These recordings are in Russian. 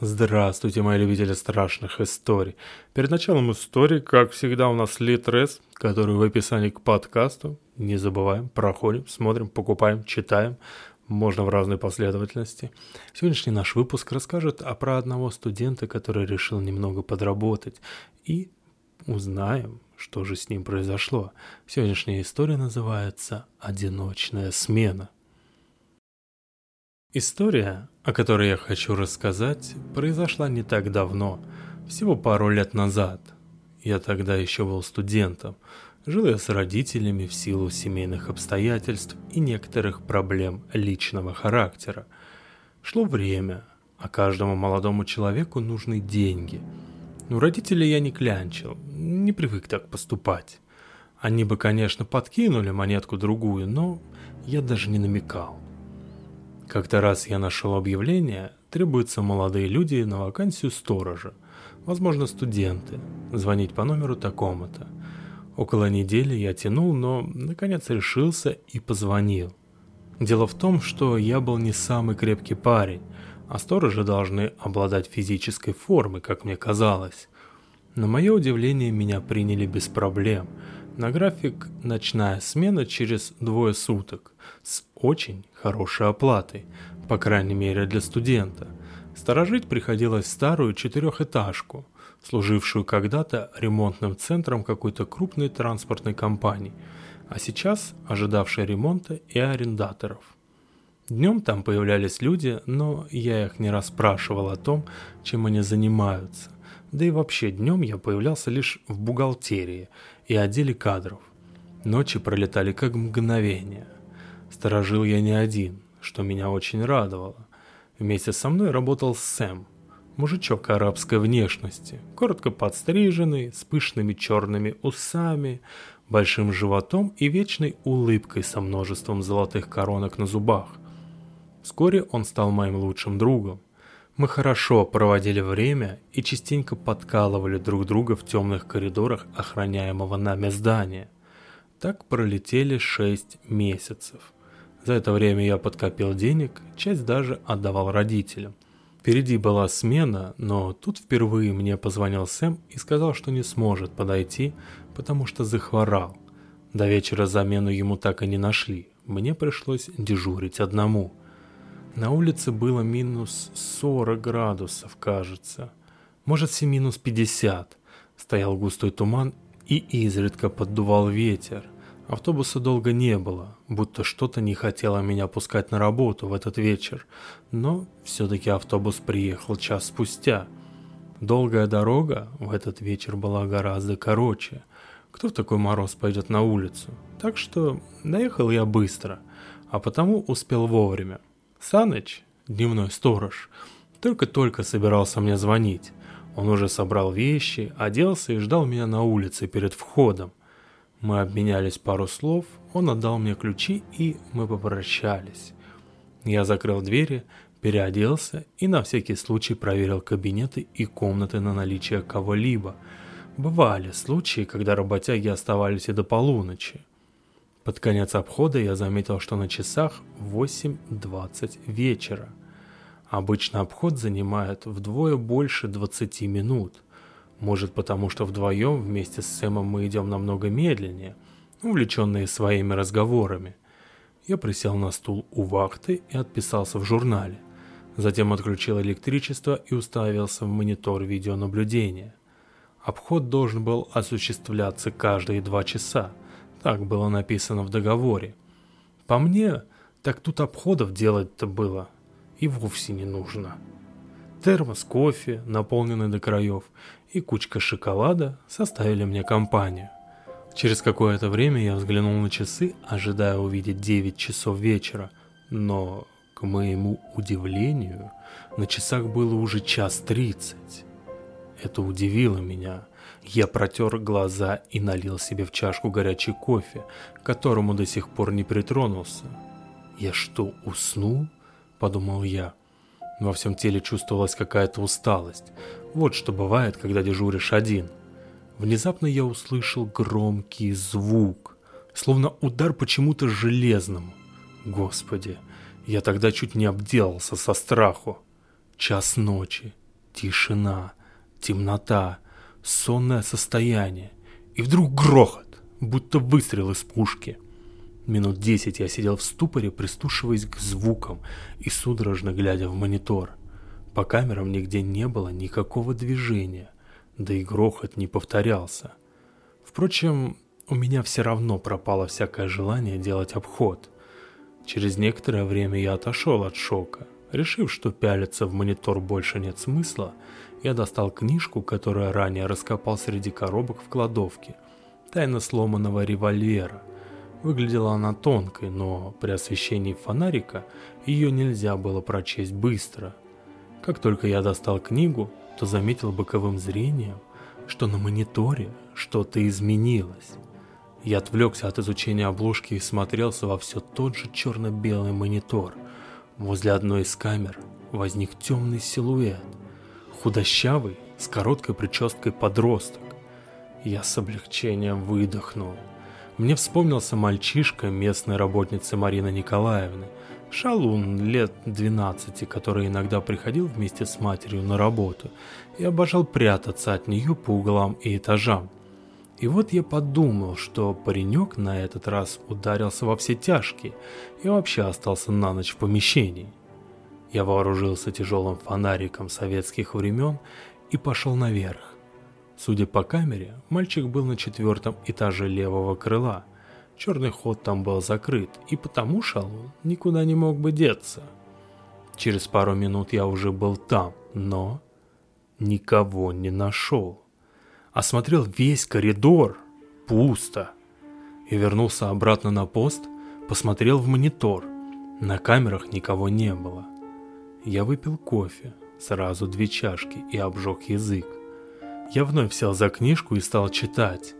Здравствуйте, мои любители страшных историй. Перед началом истории, как всегда, у нас литрес, который в описании к подкасту. Не забываем, проходим, смотрим, покупаем, читаем. Можно в разной последовательности. Сегодняшний наш выпуск расскажет о про одного студента, который решил немного подработать. И узнаем, что же с ним произошло. Сегодняшняя история называется «Одиночная смена». История, о которой я хочу рассказать, произошла не так давно, всего пару лет назад. Я тогда еще был студентом. Жил я с родителями в силу семейных обстоятельств и некоторых проблем личного характера. Шло время, а каждому молодому человеку нужны деньги. У родителей я не клянчил, не привык так поступать. Они бы, конечно, подкинули монетку другую, но я даже не намекал. Как-то раз я нашел объявление, требуются молодые люди на вакансию сторожа, возможно, студенты, звонить по номеру такому-то. Около недели я тянул, но наконец решился и позвонил. Дело в том, что я был не самый крепкий парень, а сторожи должны обладать физической формой, как мне казалось. На мое удивление, меня приняли без проблем. На график ночная смена через двое суток с очень хорошей оплатой, по крайней мере для студента. Сторожить приходилось старую четырехэтажку, служившую когда-то ремонтным центром какой-то крупной транспортной компании, а сейчас ожидавшей ремонта и арендаторов. Днем там появлялись люди, но я их не расспрашивал о том, чем они занимаются. Да и вообще днем я появлялся лишь в бухгалтерии и отделе кадров. Ночи пролетали как мгновение. Сторожил я не один, что меня очень радовало. Вместе со мной работал Сэм, мужичок арабской внешности, коротко подстриженный, с пышными черными усами, большим животом и вечной улыбкой со множеством золотых коронок на зубах. Вскоре он стал моим лучшим другом. Мы хорошо проводили время и частенько подкалывали друг друга в темных коридорах охраняемого нами здания. Так пролетели шесть месяцев. За это время я подкопил денег, часть даже отдавал родителям. Впереди была смена, но тут впервые мне позвонил Сэм и сказал, что не сможет подойти, потому что захворал. До вечера замену ему так и не нашли. Мне пришлось дежурить одному. На улице было минус 40 градусов, кажется. Может, все минус 50. Стоял густой туман и изредка поддувал ветер. Автобуса долго не было, будто что-то не хотело меня пускать на работу в этот вечер, но все-таки автобус приехал час спустя. Долгая дорога в этот вечер была гораздо короче. Кто в такой мороз пойдет на улицу? Так что доехал я быстро, а потому успел вовремя. Саныч, дневной сторож, только-только собирался мне звонить. Он уже собрал вещи, оделся и ждал меня на улице перед входом – мы обменялись пару слов, он отдал мне ключи, и мы попрощались. Я закрыл двери, переоделся и на всякий случай проверил кабинеты и комнаты на наличие кого-либо. Бывали случаи, когда работяги оставались и до полуночи. Под конец обхода я заметил, что на часах 8.20 вечера. Обычно обход занимает вдвое больше 20 минут. Может потому, что вдвоем вместе с Сэмом мы идем намного медленнее, увлеченные своими разговорами. Я присел на стул у вахты и отписался в журнале. Затем отключил электричество и уставился в монитор видеонаблюдения. Обход должен был осуществляться каждые два часа. Так было написано в договоре. По мне, так тут обходов делать-то было и вовсе не нужно. Термос кофе, наполненный до краев, и кучка шоколада составили мне компанию. Через какое-то время я взглянул на часы, ожидая увидеть 9 часов вечера, но, к моему удивлению, на часах было уже час тридцать. Это удивило меня. Я протер глаза и налил себе в чашку горячий кофе, к которому до сих пор не притронулся. «Я что, уснул?» – подумал я. Во всем теле чувствовалась какая-то усталость. Вот что бывает, когда дежуришь один. Внезапно я услышал громкий звук, словно удар почему-то железному. Господи, я тогда чуть не обделался со страху. Час ночи, Тишина, темнота, сонное состояние. И вдруг грохот, будто выстрел из пушки. Минут десять я сидел в ступоре, прислушиваясь к звукам и судорожно глядя в монитор. По камерам нигде не было никакого движения, да и грохот не повторялся. Впрочем, у меня все равно пропало всякое желание делать обход. Через некоторое время я отошел от шока. Решив, что пялиться в монитор больше нет смысла, я достал книжку, которую ранее раскопал среди коробок в кладовке. «Тайна сломанного револьвера», Выглядела она тонкой, но при освещении фонарика ее нельзя было прочесть быстро. Как только я достал книгу, то заметил боковым зрением, что на мониторе что-то изменилось. Я отвлекся от изучения обложки и смотрелся во все тот же черно-белый монитор. Возле одной из камер возник темный силуэт. Худощавый, с короткой прической подросток. Я с облегчением выдохнул. Мне вспомнился мальчишка местной работницы Марины Николаевны, шалун лет 12, который иногда приходил вместе с матерью на работу и обожал прятаться от нее по углам и этажам. И вот я подумал, что паренек на этот раз ударился во все тяжкие и вообще остался на ночь в помещении. Я вооружился тяжелым фонариком советских времен и пошел наверх. Судя по камере, мальчик был на четвертом этаже левого крыла. Черный ход там был закрыт, и потому шалун никуда не мог бы деться. Через пару минут я уже был там, но никого не нашел. Осмотрел весь коридор, пусто. И вернулся обратно на пост, посмотрел в монитор. На камерах никого не было. Я выпил кофе, сразу две чашки и обжег язык. Я вновь сел за книжку и стал читать.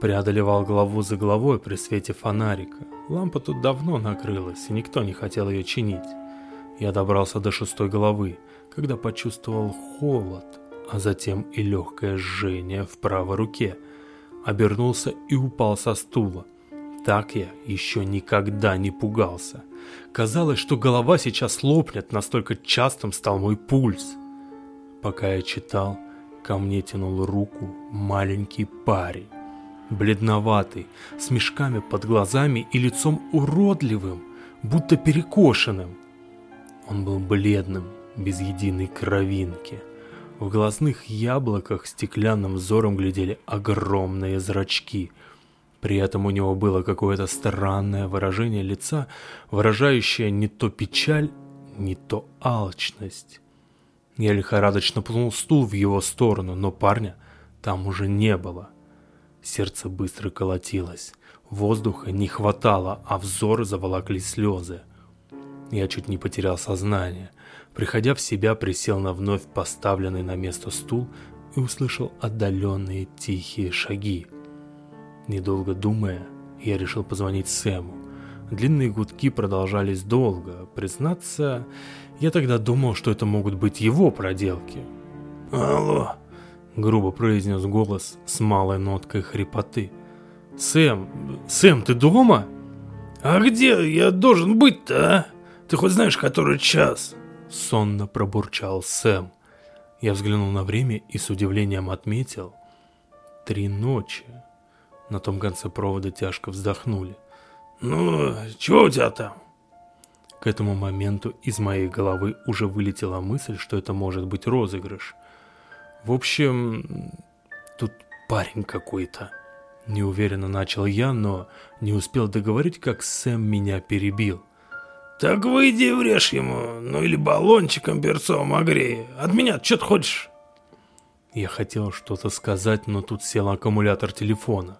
Преодолевал главу за главой при свете фонарика. Лампа тут давно накрылась, и никто не хотел ее чинить. Я добрался до шестой главы, когда почувствовал холод, а затем и легкое жжение в правой руке. Обернулся и упал со стула. Так я еще никогда не пугался. Казалось, что голова сейчас лопнет, настолько частым стал мой пульс. Пока я читал, Ко мне тянул руку маленький парень, бледноватый, с мешками под глазами и лицом уродливым, будто перекошенным. Он был бледным, без единой кровинки. В глазных яблоках стеклянным взором глядели огромные зрачки. При этом у него было какое-то странное выражение лица, выражающее не то печаль, не то алчность. Я лихорадочно пнул стул в его сторону, но парня там уже не было. Сердце быстро колотилось, воздуха не хватало, а взор заволокли слезы. Я чуть не потерял сознание. Приходя в себя, присел на вновь поставленный на место стул и услышал отдаленные тихие шаги. Недолго думая, я решил позвонить Сэму. Длинные гудки продолжались долго. Признаться, я тогда думал, что это могут быть его проделки. «Алло!» — грубо произнес голос с малой ноткой хрипоты. «Сэм, Сэм, ты дома?» «А где я должен быть-то, а? Ты хоть знаешь, который час?» Сонно пробурчал Сэм. Я взглянул на время и с удивлением отметил. Три ночи. На том конце провода тяжко вздохнули. «Ну, чего у тебя там?» К этому моменту из моей головы уже вылетела мысль, что это может быть розыгрыш. В общем, тут парень какой-то. Неуверенно начал я, но не успел договорить, как Сэм меня перебил. «Так выйди и врежь ему, ну или баллончиком перцовым огрей. От меня что ты хочешь?» Я хотел что-то сказать, но тут сел аккумулятор телефона.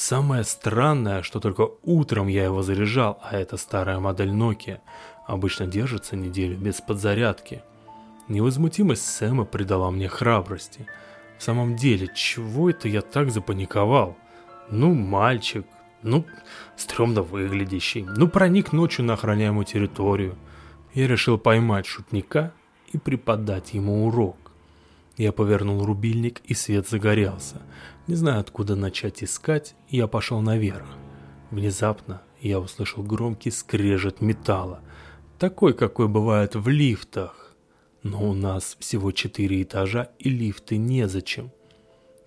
Самое странное, что только утром я его заряжал, а это старая модель Nokia, обычно держится неделю без подзарядки. Невозмутимость Сэма придала мне храбрости. В самом деле, чего это я так запаниковал? Ну, мальчик, ну, стрёмно выглядящий, ну, проник ночью на охраняемую территорию. Я решил поймать шутника и преподать ему урок. Я повернул рубильник, и свет загорелся. Не знаю, откуда начать искать, я пошел наверх. Внезапно я услышал громкий скрежет металла, такой, какой бывает в лифтах. Но у нас всего четыре этажа и лифты незачем.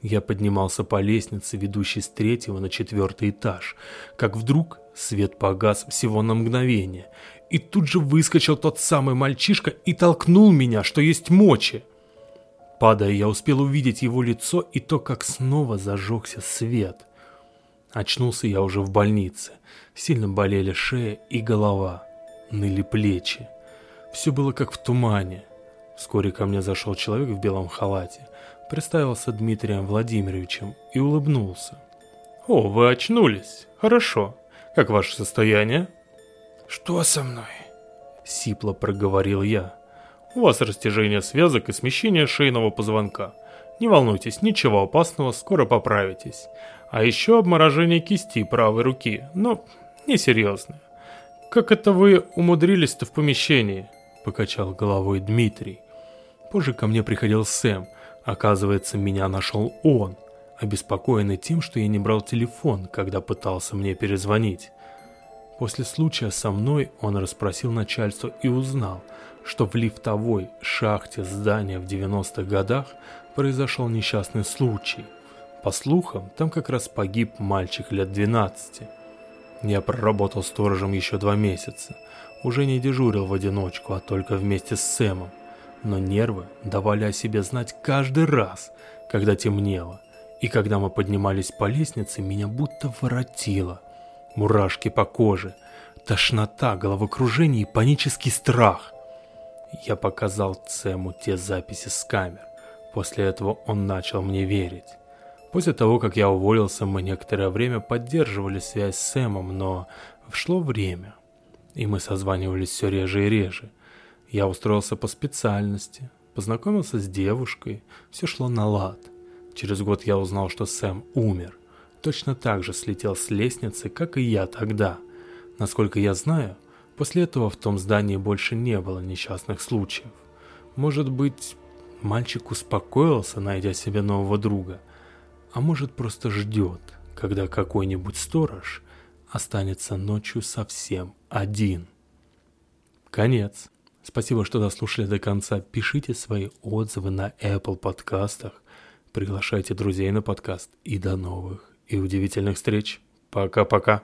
Я поднимался по лестнице, ведущей с третьего на четвертый этаж, как вдруг свет погас всего на мгновение, и тут же выскочил тот самый мальчишка и толкнул меня, что есть мочи. Падая, я успел увидеть его лицо и то, как снова зажегся свет. Очнулся я уже в больнице. Сильно болели шея и голова, ныли плечи. Все было как в тумане. Вскоре ко мне зашел человек в белом халате представился Дмитрием Владимировичем и улыбнулся. «О, вы очнулись. Хорошо. Как ваше состояние?» «Что со мной?» Сипло проговорил я. «У вас растяжение связок и смещение шейного позвонка. Не волнуйтесь, ничего опасного, скоро поправитесь. А еще обморожение кисти правой руки, но несерьезное. Как это вы умудрились-то в помещении?» Покачал головой Дмитрий. Позже ко мне приходил Сэм – Оказывается, меня нашел он, обеспокоенный тем, что я не брал телефон, когда пытался мне перезвонить. После случая со мной он расспросил начальство и узнал, что в лифтовой шахте здания в 90-х годах произошел несчастный случай. По слухам, там как раз погиб мальчик лет 12. Я проработал сторожем еще два месяца. Уже не дежурил в одиночку, а только вместе с Сэмом но нервы давали о себе знать каждый раз, когда темнело, и когда мы поднимались по лестнице, меня будто воротило. Мурашки по коже, тошнота, головокружение и панический страх. Я показал Цему те записи с камер. После этого он начал мне верить. После того, как я уволился, мы некоторое время поддерживали связь с Сэмом, но шло время, и мы созванивались все реже и реже – я устроился по специальности, познакомился с девушкой, все шло на лад. Через год я узнал, что Сэм умер. Точно так же слетел с лестницы, как и я тогда. Насколько я знаю, после этого в том здании больше не было несчастных случаев. Может быть, мальчик успокоился, найдя себе нового друга, а может просто ждет, когда какой-нибудь сторож останется ночью совсем один. Конец. Спасибо, что дослушали до конца. Пишите свои отзывы на Apple подкастах. Приглашайте друзей на подкаст. И до новых и удивительных встреч. Пока-пока.